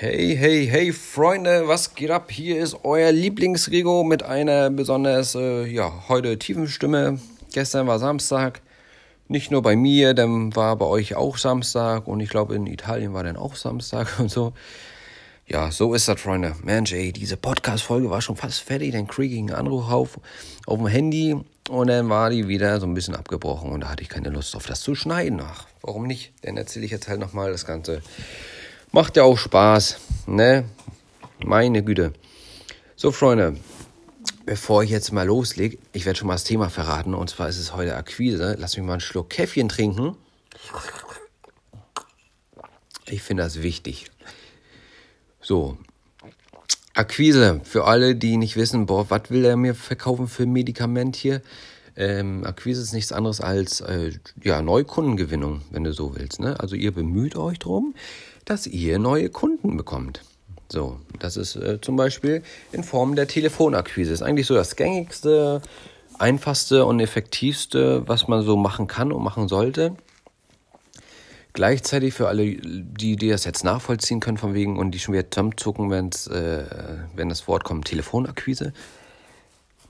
Hey, hey, hey, Freunde, was geht ab? Hier ist euer Lieblingsrigo mit einer besonders, äh, ja, heute tiefen Stimme. Gestern war Samstag. Nicht nur bei mir, dann war bei euch auch Samstag und ich glaube in Italien war dann auch Samstag und so. Ja, so ist das, Freunde. Mensch, ey, diese Podcast-Folge war schon fast fertig. Dann kriege ich einen Anruf auf, auf dem Handy und dann war die wieder so ein bisschen abgebrochen und da hatte ich keine Lust auf das zu schneiden. Ach, warum nicht? Dann erzähle ich jetzt halt nochmal das Ganze Macht ja auch Spaß, ne? Meine Güte. So, Freunde, bevor ich jetzt mal loslege, ich werde schon mal das Thema verraten. Und zwar ist es heute Akquise. Lass mich mal einen Schluck Käffchen trinken. Ich finde das wichtig. So, Akquise. Für alle, die nicht wissen, boah, was will er mir verkaufen für ein Medikament hier? Ähm, Akquise ist nichts anderes als äh, ja, Neukundengewinnung, wenn du so willst. Ne? Also ihr bemüht euch drum, dass ihr neue Kunden bekommt. So, das ist äh, zum Beispiel in Form der Telefonakquise. Ist eigentlich so das gängigste, einfachste und effektivste, was man so machen kann und machen sollte. Gleichzeitig für alle, die, die das jetzt nachvollziehen können, von wegen und die schon wieder zusammenzucken, äh, wenn das Wort kommt, Telefonakquise.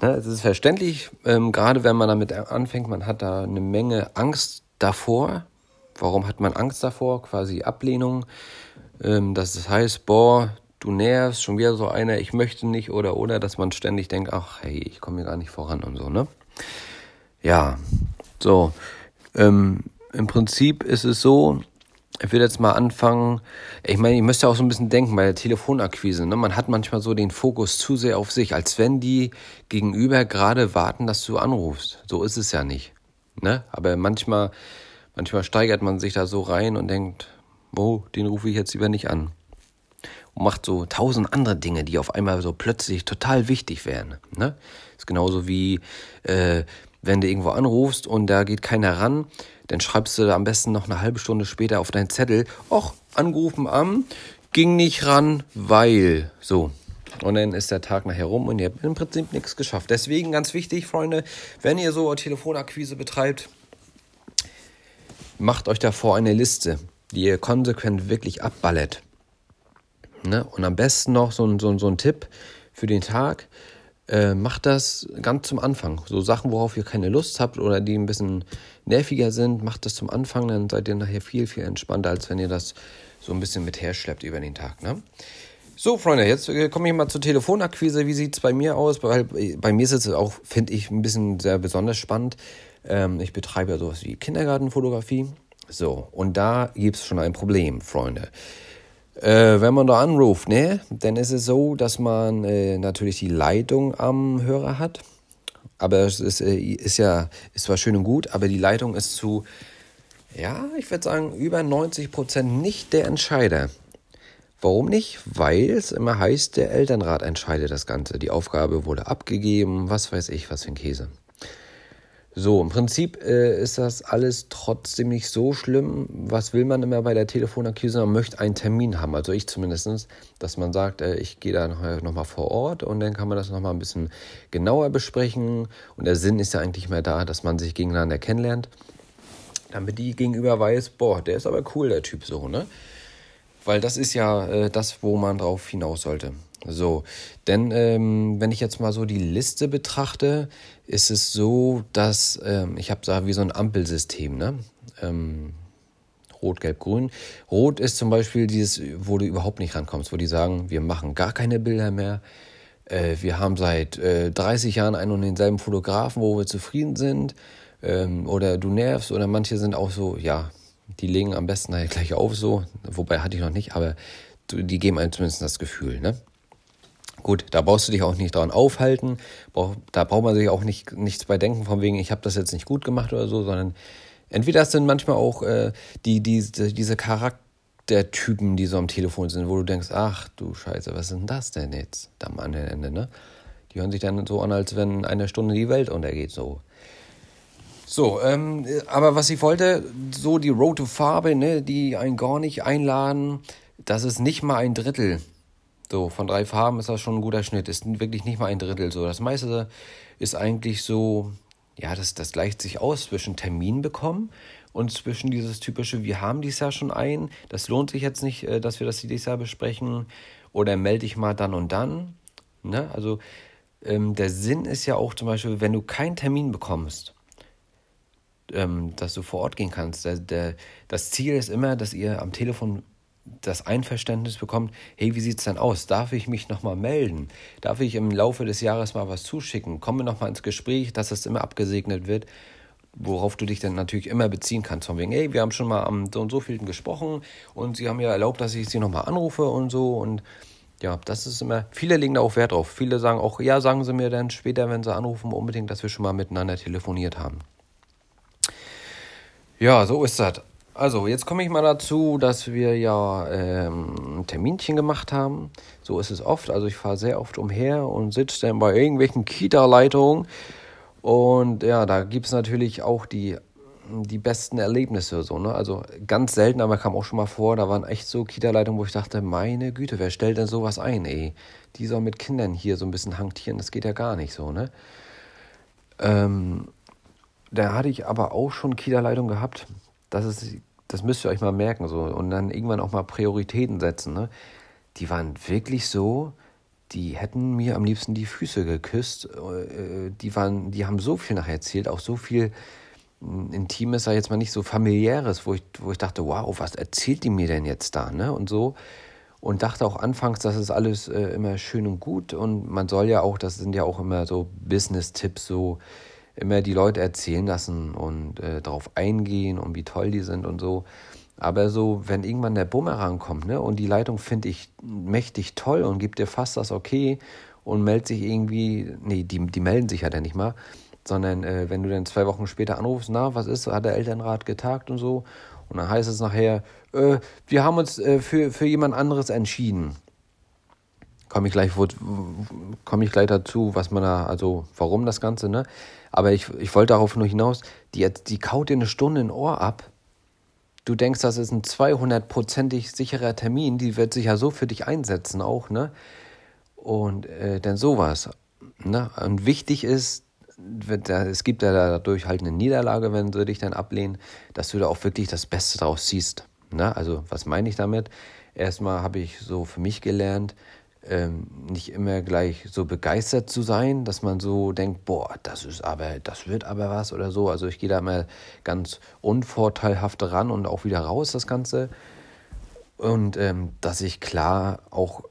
Ne, es ist verständlich, ähm, gerade wenn man damit anfängt, man hat da eine Menge Angst davor, Warum hat man Angst davor? Quasi Ablehnung. Ähm, das heißt, boah, du nervst, schon wieder so einer, ich möchte nicht oder oder, dass man ständig denkt, ach hey, ich komme hier gar nicht voran und so, ne? Ja, so. Ähm, Im Prinzip ist es so, ich will jetzt mal anfangen. Ich meine, ihr müsst ja auch so ein bisschen denken bei der Telefonakquise. Ne? Man hat manchmal so den Fokus zu sehr auf sich, als wenn die Gegenüber gerade warten, dass du anrufst. So ist es ja nicht. Ne? Aber manchmal Manchmal steigert man sich da so rein und denkt, oh, den rufe ich jetzt lieber nicht an. Und macht so tausend andere Dinge, die auf einmal so plötzlich total wichtig wären. Ne? Ist genauso wie, äh, wenn du irgendwo anrufst und da geht keiner ran, dann schreibst du da am besten noch eine halbe Stunde später auf deinen Zettel, ach, angerufen am, ging nicht ran, weil, so. Und dann ist der Tag nachher rum und ihr habt im Prinzip nichts geschafft. Deswegen ganz wichtig, Freunde, wenn ihr so Telefonakquise betreibt, macht euch davor eine Liste, die ihr konsequent wirklich abballert. Ne? Und am besten noch so, so, so ein Tipp für den Tag. Äh, macht das ganz zum Anfang. So Sachen, worauf ihr keine Lust habt oder die ein bisschen nerviger sind, macht das zum Anfang, dann seid ihr nachher viel, viel entspannter, als wenn ihr das so ein bisschen mit herschleppt über den Tag. Ne? So, Freunde, jetzt äh, komme ich mal zur Telefonakquise. Wie sieht es bei mir aus? Weil bei mir ist es auch, finde ich, ein bisschen sehr besonders spannend. Ähm, ich betreibe ja sowas wie Kindergartenfotografie. So, und da gibt es schon ein Problem, Freunde. Äh, wenn man da anruft, ne, dann ist es so, dass man äh, natürlich die Leitung am Hörer hat. Aber es ist, äh, ist ja, ist zwar schön und gut, aber die Leitung ist zu, ja, ich würde sagen, über 90 Prozent nicht der Entscheider. Warum nicht? Weil es immer heißt, der Elternrat entscheidet das Ganze. Die Aufgabe wurde abgegeben, was weiß ich, was für ein Käse. So, im Prinzip äh, ist das alles trotzdem nicht so schlimm. Was will man immer bei der Telefonakquise? Man möchte einen Termin haben, also ich zumindest, dass man sagt, äh, ich gehe da nochmal noch vor Ort und dann kann man das nochmal ein bisschen genauer besprechen. Und der Sinn ist ja eigentlich mehr da, dass man sich gegeneinander kennenlernt, damit die gegenüber weiß, boah, der ist aber cool, der Typ so, ne? Weil das ist ja äh, das, wo man drauf hinaus sollte. So, denn ähm, wenn ich jetzt mal so die Liste betrachte, ist es so, dass ähm, ich habe da wie so ein Ampelsystem, ne? Ähm, Rot, Gelb, Grün. Rot ist zum Beispiel dieses, wo du überhaupt nicht rankommst, wo die sagen, wir machen gar keine Bilder mehr. Äh, wir haben seit äh, 30 Jahren einen und denselben Fotografen, wo wir zufrieden sind. Ähm, oder du nervst. Oder manche sind auch so, ja, die legen am besten halt gleich auf so. Wobei hatte ich noch nicht, aber die geben einem zumindest das Gefühl, ne? Gut, da brauchst du dich auch nicht dran aufhalten. Da braucht man sich auch nicht, nichts bei denken, von wegen, ich habe das jetzt nicht gut gemacht oder so, sondern entweder sind manchmal auch äh, die, die, diese Charaktertypen, die so am Telefon sind, wo du denkst, ach du Scheiße, was ist denn das denn jetzt am anderen Ende, ne? Die hören sich dann so an, als wenn eine Stunde die Welt untergeht, so. So, ähm, aber was ich wollte, so die rote Farbe, ne, die einen gar nicht einladen, das ist nicht mal ein Drittel so, von drei Farben ist das schon ein guter Schnitt. Ist wirklich nicht mal ein Drittel so. Das meiste ist eigentlich so, ja, das, das gleicht sich aus zwischen Termin bekommen und zwischen dieses typische, wir haben dieses Jahr schon ein, das lohnt sich jetzt nicht, äh, dass wir das dieses Jahr besprechen oder melde dich mal dann und dann. Ne? Also ähm, der Sinn ist ja auch zum Beispiel, wenn du keinen Termin bekommst, ähm, dass du vor Ort gehen kannst. Der, der, das Ziel ist immer, dass ihr am Telefon das Einverständnis bekommt, hey, wie sieht es denn aus? Darf ich mich nochmal melden? Darf ich im Laufe des Jahres mal was zuschicken? Kommen wir nochmal ins Gespräch, dass es immer abgesegnet wird, worauf du dich dann natürlich immer beziehen kannst. Von wegen, hey, wir haben schon mal am so und so vielen gesprochen und sie haben ja erlaubt, dass ich sie nochmal anrufe und so und ja, das ist immer, viele legen da auch Wert drauf. Viele sagen auch, ja, sagen sie mir dann später, wenn sie anrufen, unbedingt, dass wir schon mal miteinander telefoniert haben. Ja, so ist das. Also, jetzt komme ich mal dazu, dass wir ja ähm, ein Terminchen gemacht haben. So ist es oft. Also, ich fahre sehr oft umher und sitze dann bei irgendwelchen Kita-Leitungen. Und ja, da gibt es natürlich auch die, die besten Erlebnisse. So, ne? Also, ganz selten, aber kam auch schon mal vor, da waren echt so Kita-Leitungen, wo ich dachte, meine Güte, wer stellt denn sowas ein, ey? Die soll mit Kindern hier so ein bisschen hantieren, das geht ja gar nicht so, ne? Ähm, da hatte ich aber auch schon Kita-Leitung gehabt das ist, das müsst ihr euch mal merken so und dann irgendwann auch mal Prioritäten setzen. Ne? Die waren wirklich so, die hätten mir am liebsten die Füße geküsst. Äh, die waren, die haben so viel nachher erzählt, auch so viel hm, Intimes, sag jetzt mal nicht so familiäres, wo ich, wo ich dachte, wow, was erzählt die mir denn jetzt da, ne? Und so. Und dachte auch anfangs, das ist alles äh, immer schön und gut. Und man soll ja auch, das sind ja auch immer so Business-Tipps, so immer die Leute erzählen lassen und äh, darauf eingehen und wie toll die sind und so. Aber so, wenn irgendwann der Bumerang kommt, ne, und die Leitung finde ich mächtig toll und gibt dir fast das Okay und meldet sich irgendwie, nee, die, die melden sich ja nicht mal, sondern äh, wenn du dann zwei Wochen später anrufst, na, was ist, hat der Elternrat getagt und so, und dann heißt es nachher, äh, wir haben uns äh, für, für jemand anderes entschieden. Komme ich gleich, komme ich gleich dazu, was man da, also warum das Ganze, ne? Aber ich, ich wollte darauf nur hinaus, die, die kaut dir eine Stunde ein Ohr ab. Du denkst, das ist ein 200-prozentig sicherer Termin, die wird sich ja so für dich einsetzen auch, ne? Und äh, dann sowas. Ne? Und wichtig ist, es gibt ja dadurch halt eine Niederlage, wenn sie dich dann ablehnen, dass du da auch wirklich das Beste draus ziehst. Ne? Also, was meine ich damit? Erstmal habe ich so für mich gelernt, ähm, nicht immer gleich so begeistert zu sein, dass man so denkt, boah, das ist aber, das wird aber was oder so. Also ich gehe da mal ganz unvorteilhaft ran und auch wieder raus, das Ganze. Und ähm, dass ich klar auch,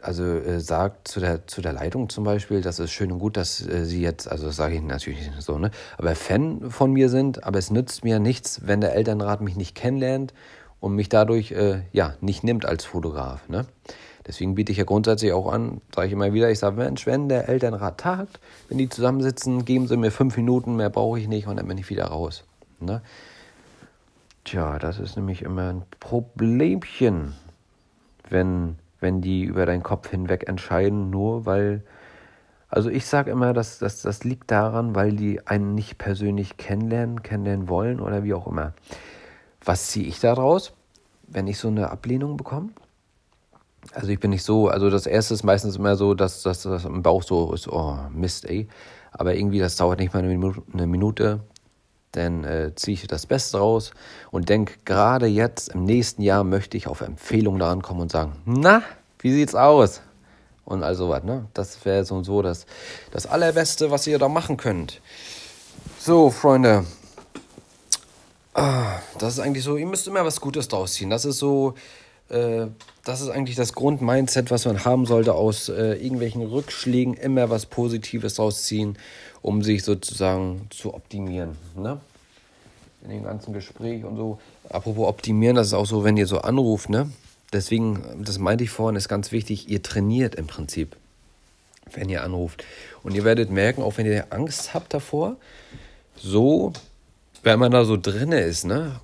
also äh, sagt zu der, zu der Leitung zum Beispiel, das ist schön und gut, dass äh, sie jetzt, also das sage ich natürlich nicht so, ne, aber Fan von mir sind, aber es nützt mir nichts, wenn der Elternrat mich nicht kennenlernt und mich dadurch, äh, ja, nicht nimmt als Fotograf, ne. Deswegen biete ich ja grundsätzlich auch an, sage ich immer wieder, ich sage, Mensch, wenn der Elternrat tagt, wenn die zusammensitzen, geben sie mir fünf Minuten, mehr brauche ich nicht und dann bin ich wieder raus. Ne? Tja, das ist nämlich immer ein Problemchen, wenn, wenn die über deinen Kopf hinweg entscheiden, nur weil, also ich sage immer, dass, dass das liegt daran, weil die einen nicht persönlich kennenlernen, kennenlernen wollen oder wie auch immer. Was ziehe ich daraus, wenn ich so eine Ablehnung bekomme? Also ich bin nicht so, also das erste ist meistens immer so, dass, das im Bauch so ist, oh Mist, ey. Aber irgendwie, das dauert nicht mal eine Minute, eine Minute dann äh, ziehe ich das Beste raus und denke, gerade jetzt im nächsten Jahr möchte ich auf Empfehlung da ankommen und sagen, na, wie sieht's aus? Und all sowas, ne? Das wäre so und so das, das Allerbeste, was ihr da machen könnt. So, Freunde. Ah, das ist eigentlich so, ihr müsst immer was Gutes draus ziehen. Das ist so, äh, das ist eigentlich das Grundmindset, was man haben sollte, aus äh, irgendwelchen Rückschlägen immer was Positives rausziehen, um sich sozusagen zu optimieren. Ne? In dem ganzen Gespräch und so. Apropos optimieren, das ist auch so, wenn ihr so anruft, ne? Deswegen, das meinte ich vorhin, ist ganz wichtig, ihr trainiert im Prinzip, wenn ihr anruft. Und ihr werdet merken, auch wenn ihr Angst habt davor, so, wenn man da so drinne ist, ne?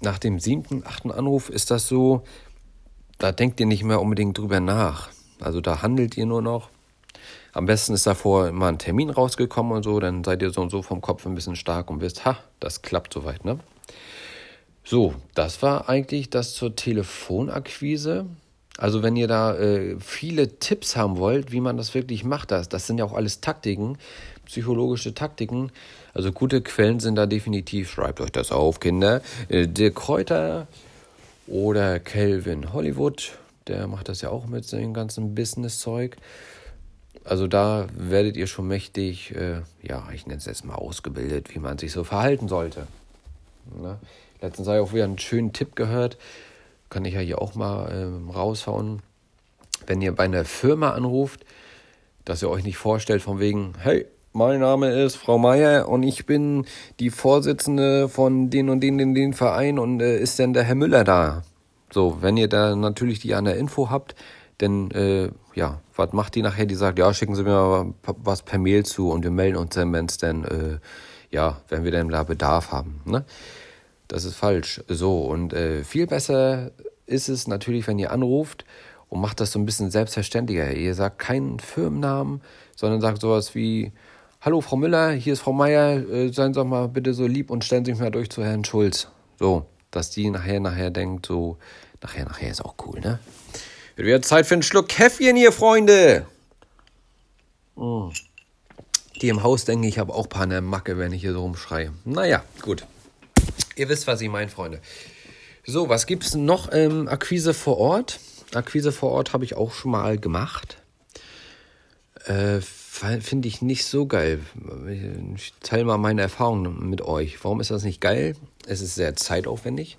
nach dem siebten, achten Anruf ist das so, da denkt ihr nicht mehr unbedingt drüber nach. Also da handelt ihr nur noch. Am besten ist davor mal ein Termin rausgekommen und so, dann seid ihr so und so vom Kopf ein bisschen stark und wisst, ha, das klappt soweit, ne? So, das war eigentlich das zur Telefonakquise. Also wenn ihr da äh, viele Tipps haben wollt, wie man das wirklich macht, das, das sind ja auch alles Taktiken, psychologische Taktiken. Also gute Quellen sind da definitiv, schreibt euch das auf, Kinder. Äh, Dirk Kräuter oder Kelvin Hollywood, der macht das ja auch mit seinem ganzen Business-Zeug. Also da werdet ihr schon mächtig, äh, ja, ich nenne es jetzt mal ausgebildet, wie man sich so verhalten sollte. Ne? Letztens habe ich auch wieder einen schönen Tipp gehört, kann ich ja hier auch mal ähm, raushauen. Wenn ihr bei einer Firma anruft, dass ihr euch nicht vorstellt von wegen, hey, mein Name ist Frau Meier und ich bin die Vorsitzende von den und den, den, den Verein und äh, ist denn der Herr Müller da? So, wenn ihr da natürlich die an der Info habt, denn äh, ja, was macht die nachher? Die sagt, ja, schicken Sie mir mal was per Mail zu und wir melden uns dann, wenn es denn, äh, ja, wenn wir denn da Bedarf haben. Ne? Das ist falsch. So, und äh, viel besser ist es natürlich, wenn ihr anruft und macht das so ein bisschen selbstverständlicher. Ihr sagt keinen Firmennamen, sondern sagt sowas wie, Hallo Frau Müller, hier ist Frau Meier, äh, seien Sie doch mal bitte so lieb und stellen Sie mich mal durch zu Herrn Schulz. So, dass die nachher, nachher denkt, so, nachher, nachher ist auch cool, ne? Wird wieder Zeit für einen Schluck Käffchen hier, Freunde. Mm. Die im Haus denken, ich habe auch ein paar eine Macke, wenn ich hier so rumschreie. Naja, gut. Ihr wisst, was ich meine, Freunde. So, was gibt es noch? Ähm, Akquise vor Ort. Akquise vor Ort habe ich auch schon mal gemacht. Äh, Finde ich nicht so geil. Ich teile mal meine Erfahrungen mit euch. Warum ist das nicht geil? Es ist sehr zeitaufwendig.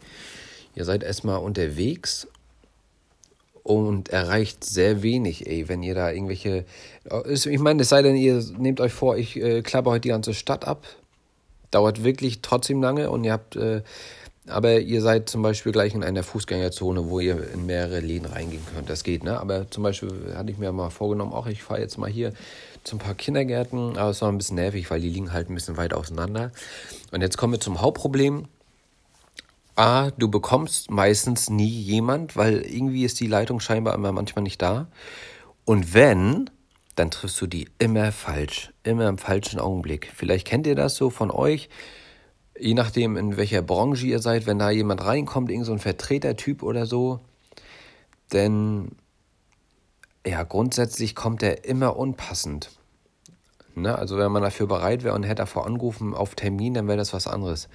Ihr seid erstmal unterwegs und erreicht sehr wenig, ey, wenn ihr da irgendwelche. Ich meine, es sei denn, ihr nehmt euch vor, ich äh, klappe heute die ganze Stadt ab. Dauert wirklich trotzdem lange und ihr habt. Äh, aber ihr seid zum Beispiel gleich in einer Fußgängerzone, wo ihr in mehrere Läden reingehen könnt. Das geht, ne? Aber zum Beispiel hatte ich mir mal vorgenommen, auch ich fahre jetzt mal hier zu ein paar Kindergärten, aber es war ein bisschen nervig, weil die liegen halt ein bisschen weit auseinander. Und jetzt kommen wir zum Hauptproblem. A, du bekommst meistens nie jemand, weil irgendwie ist die Leitung scheinbar immer manchmal nicht da. Und wenn, dann triffst du die immer falsch, immer im falschen Augenblick. Vielleicht kennt ihr das so von euch, je nachdem in welcher Branche ihr seid, wenn da jemand reinkommt, irgend so ein Vertretertyp oder so, denn ja, grundsätzlich kommt er immer unpassend. Ne? Also wenn man dafür bereit wäre und hätte davor angerufen auf Termin, dann wäre das was anderes.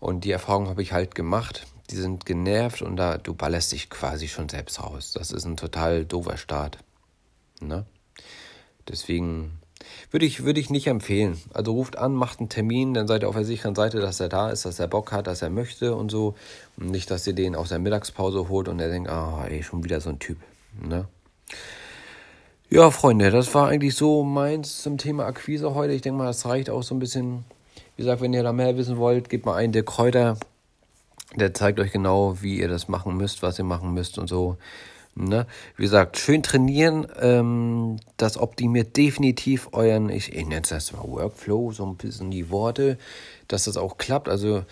Und die Erfahrung habe ich halt gemacht. Die sind genervt und da du ballerst dich quasi schon selbst raus. Das ist ein total doofer Start. Ne? Deswegen würde ich, würde ich nicht empfehlen. Also ruft an, macht einen Termin, dann seid ihr auf der sicheren Seite, dass er da ist, dass er Bock hat, dass er möchte und so. Und nicht, dass ihr den aus der Mittagspause holt und er denkt, ah, ey, schon wieder so ein Typ. Ne? Ja, Freunde, das war eigentlich so meins zum Thema Akquise heute. Ich denke mal, das reicht auch so ein bisschen wie gesagt, wenn ihr da mehr wissen wollt, gebt mal ein, der Kräuter. Der zeigt euch genau, wie ihr das machen müsst, was ihr machen müsst und so. Ne? Wie gesagt, schön trainieren. Ähm, das optimiert definitiv euren, ich, ich nenne es erstmal Workflow, so ein bisschen die Worte, dass das auch klappt. Also,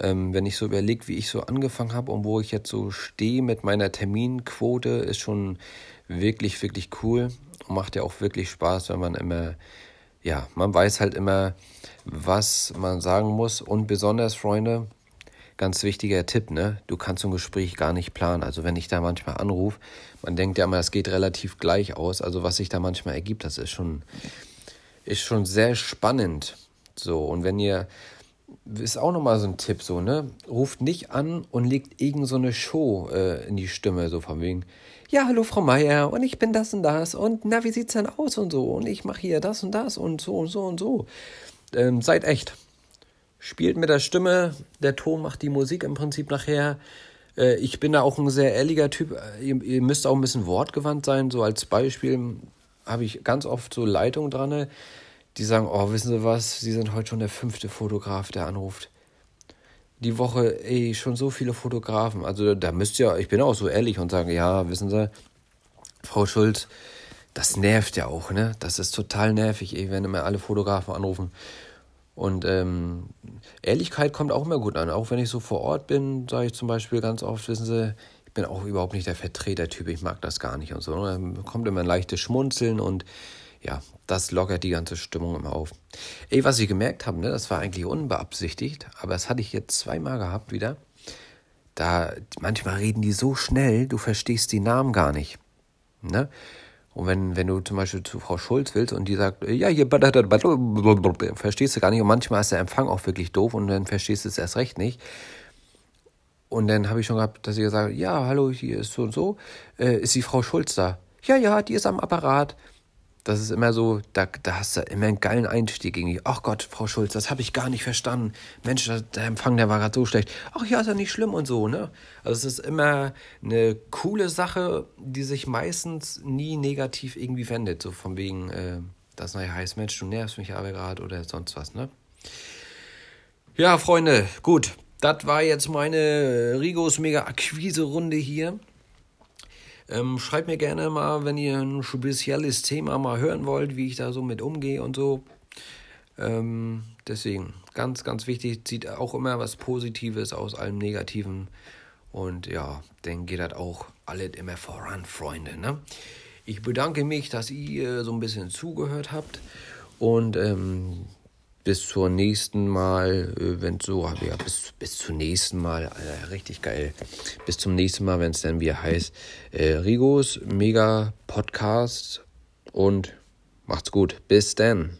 ähm, wenn ich so überlege, wie ich so angefangen habe und wo ich jetzt so stehe mit meiner Terminquote, ist schon wirklich, wirklich cool und macht ja auch wirklich Spaß, wenn man immer ja, man weiß halt immer, was man sagen muss. Und besonders, Freunde, ganz wichtiger Tipp, ne? Du kannst so ein Gespräch gar nicht planen. Also wenn ich da manchmal anrufe, man denkt ja immer, es geht relativ gleich aus. Also was sich da manchmal ergibt, das ist schon, ist schon sehr spannend. So, und wenn ihr, ist auch nochmal so ein Tipp, so, ne? Ruft nicht an und legt irgend so eine Show äh, in die Stimme, so von wegen, ja, hallo Frau Meier und ich bin das und das und na, wie sieht's denn aus und so und ich mache hier das und das und so und so und so. Ähm, seid echt. Spielt mit der Stimme, der Ton macht die Musik im Prinzip nachher. Äh, ich bin da auch ein sehr ehrlicher Typ. Äh, ihr, ihr, müsst auch ein bisschen wortgewandt sein. So als Beispiel habe ich ganz oft so Leitungen dran, die sagen, oh, wissen Sie was, Sie sind heute schon der fünfte Fotograf, der anruft die Woche, ey, schon so viele Fotografen. Also da müsst ihr, ich bin auch so ehrlich und sage, ja, wissen Sie, Frau Schulz, das nervt ja auch, ne? Das ist total nervig, ey, wenn immer alle Fotografen anrufen. Und ähm, Ehrlichkeit kommt auch immer gut an. Auch wenn ich so vor Ort bin, sage ich zum Beispiel ganz oft, wissen Sie, ich bin auch überhaupt nicht der Vertretertyp, ich mag das gar nicht und so. Da kommt immer ein leichtes Schmunzeln und ja, das lockert die ganze Stimmung immer auf. Ey, was ich gemerkt habe, ne, das war eigentlich unbeabsichtigt, aber das hatte ich jetzt zweimal gehabt wieder. Da manchmal reden die so schnell, du verstehst die Namen gar nicht. Ne? Und wenn, wenn du zum Beispiel zu Frau Schulz willst und die sagt, ja, hier, verstehst du gar nicht. Und manchmal ist der Empfang auch wirklich doof und dann verstehst du es erst recht nicht. Und dann habe ich schon gehabt, dass sie gesagt ja, hallo, hier ist so und so. Äh, ist die Frau Schulz da? Ja, ja, die ist am Apparat. Das ist immer so, da, da hast du immer einen geilen Einstieg irgendwie. Ach Gott, Frau Schulz, das habe ich gar nicht verstanden. Mensch, der Empfang, der war gerade so schlecht. Ach ja, ist ja nicht schlimm und so, ne? Also es ist immer eine coole Sache, die sich meistens nie negativ irgendwie wendet. So von wegen, äh, das naja heißt, Mensch, du nervst mich aber gerade oder sonst was, ne? Ja, Freunde, gut. Das war jetzt meine Rigos Mega Akquise-Runde hier. Ähm, schreibt mir gerne mal, wenn ihr ein spezielles Thema mal hören wollt, wie ich da so mit umgehe und so. Ähm, deswegen, ganz, ganz wichtig, zieht auch immer was Positives aus allem Negativen. Und ja, dann geht das auch alles immer voran, Freunde. Ne? Ich bedanke mich, dass ihr so ein bisschen zugehört habt. Und ähm, bis zur nächsten Mal, äh, wenn so, ja, bis, bis zum nächsten Mal, Alter, richtig geil. Bis zum nächsten Mal, wenn es dann wieder heißt, äh, Rigos Mega Podcast und macht's gut. Bis dann.